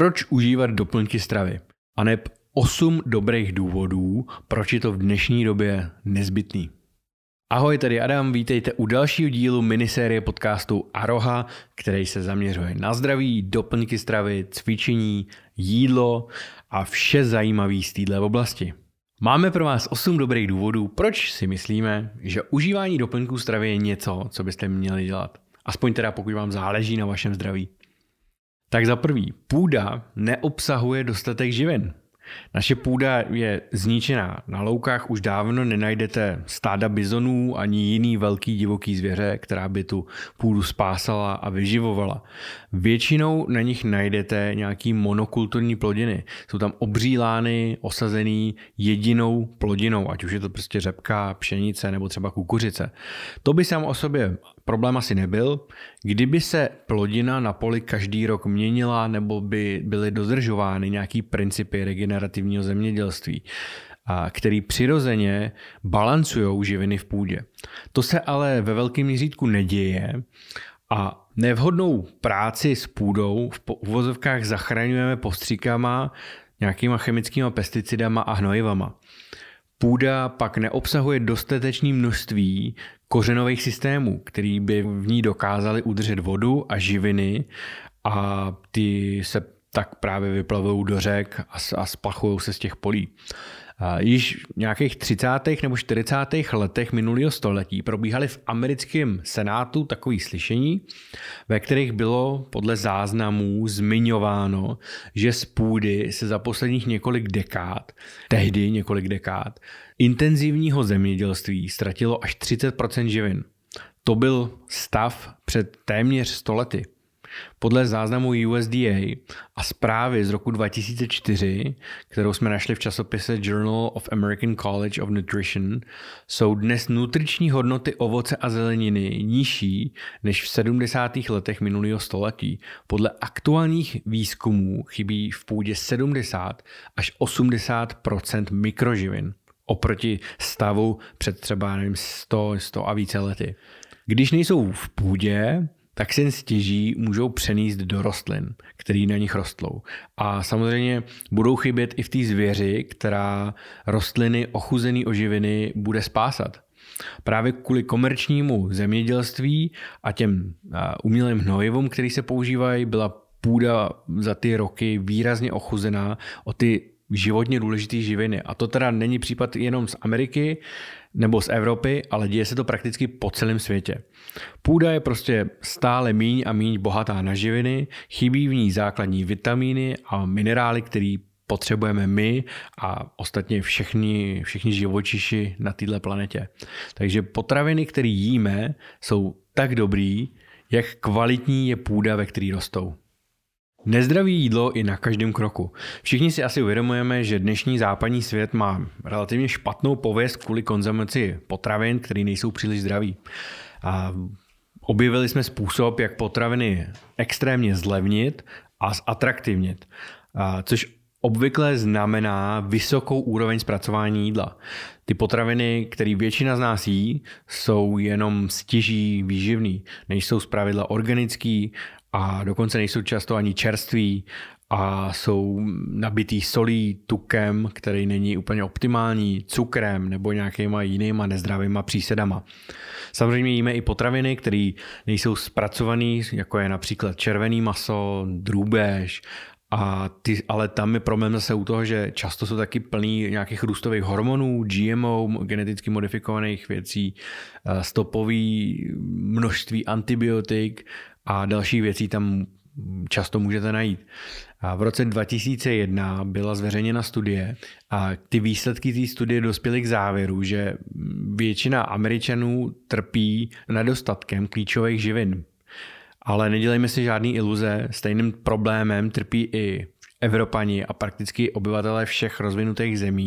Proč užívat doplňky stravy? A neb 8 dobrých důvodů, proč je to v dnešní době nezbytný. Ahoj, tady Adam, vítejte u dalšího dílu minisérie podcastu Aroha, který se zaměřuje na zdraví, doplňky stravy, cvičení, jídlo a vše zajímavé z této oblasti. Máme pro vás 8 dobrých důvodů, proč si myslíme, že užívání doplňků stravy je něco, co byste měli dělat. Aspoň teda pokud vám záleží na vašem zdraví. Tak za prvý, půda neobsahuje dostatek živin. Naše půda je zničená. Na loukách už dávno nenajdete stáda bizonů ani jiný velký divoký zvěře, která by tu půdu spásala a vyživovala. Většinou na nich najdete nějaký monokulturní plodiny. Jsou tam obří lány osazený jedinou plodinou, ať už je to prostě řepka, pšenice nebo třeba kukuřice. To by sám o sobě problém asi nebyl. Kdyby se plodina na poli každý rok měnila nebo by byly dodržovány nějaký principy regenerativního zemědělství, který přirozeně balancují živiny v půdě. To se ale ve velkém měřítku neděje a nevhodnou práci s půdou v uvozovkách zachraňujeme postříkama, nějakýma chemickými pesticidama a hnojivama. Půda pak neobsahuje dostatečné množství kořenových systémů, který by v ní dokázali udržet vodu a živiny a ty se tak právě vyplavují do řek a splachují se z těch polí. Již v nějakých 30. nebo 40. letech minulého století probíhaly v americkém senátu takové slyšení, ve kterých bylo podle záznamů zmiňováno, že z půdy se za posledních několik dekád, tehdy několik dekád, intenzivního zemědělství ztratilo až 30% živin. To byl stav před téměř stolety. Podle záznamu USDA a zprávy z roku 2004, kterou jsme našli v časopise Journal of American College of Nutrition, jsou dnes nutriční hodnoty ovoce a zeleniny nižší než v 70. letech minulého století. Podle aktuálních výzkumů chybí v půdě 70 až 80% mikroživin oproti stavu před třeba nevím, 100, 100 a více lety. Když nejsou v půdě, tak se stěží můžou přenést do rostlin, které na nich rostlou. A samozřejmě budou chybět i v té zvěři, která rostliny ochuzený o živiny bude spásat. Právě kvůli komerčnímu zemědělství a těm umělým hnojivům, které se používají, byla půda za ty roky výrazně ochuzená o ty životně důležité živiny. A to teda není případ jenom z Ameriky nebo z Evropy, ale děje se to prakticky po celém světě. Půda je prostě stále míň a míň bohatá na živiny, chybí v ní základní vitamíny a minerály, které potřebujeme my a ostatně všichni, všichni živočiši na této planetě. Takže potraviny, které jíme, jsou tak dobrý, jak kvalitní je půda, ve které rostou. Nezdraví jídlo i na každém kroku. Všichni si asi uvědomujeme, že dnešní západní svět má relativně špatnou pověst kvůli konzumaci potravin, které nejsou příliš zdraví. A objevili jsme způsob, jak potraviny extrémně zlevnit a zatraktivnit, a což obvykle znamená vysokou úroveň zpracování jídla. Ty potraviny, které většina z nás jí, jsou jenom stěží výživný. Nejsou zpravidla organický a dokonce nejsou často ani čerství a jsou nabitý solí, tukem, který není úplně optimální, cukrem nebo nějakýma jinýma nezdravýma přísedama. Samozřejmě jíme i potraviny, které nejsou zpracované, jako je například červený maso, drůbež, a ty, ale tam je problém zase u toho, že často jsou taky plný nějakých růstových hormonů, GMO, geneticky modifikovaných věcí, eh, stopový množství antibiotik a další věcí tam často můžete najít. A v roce 2001 byla zveřejněna studie a ty výsledky té studie dospěly k závěru, že většina Američanů trpí nedostatkem klíčových živin. Ale nedělejme si žádný iluze, stejným problémem trpí i Evropani a prakticky obyvatelé všech rozvinutých zemí,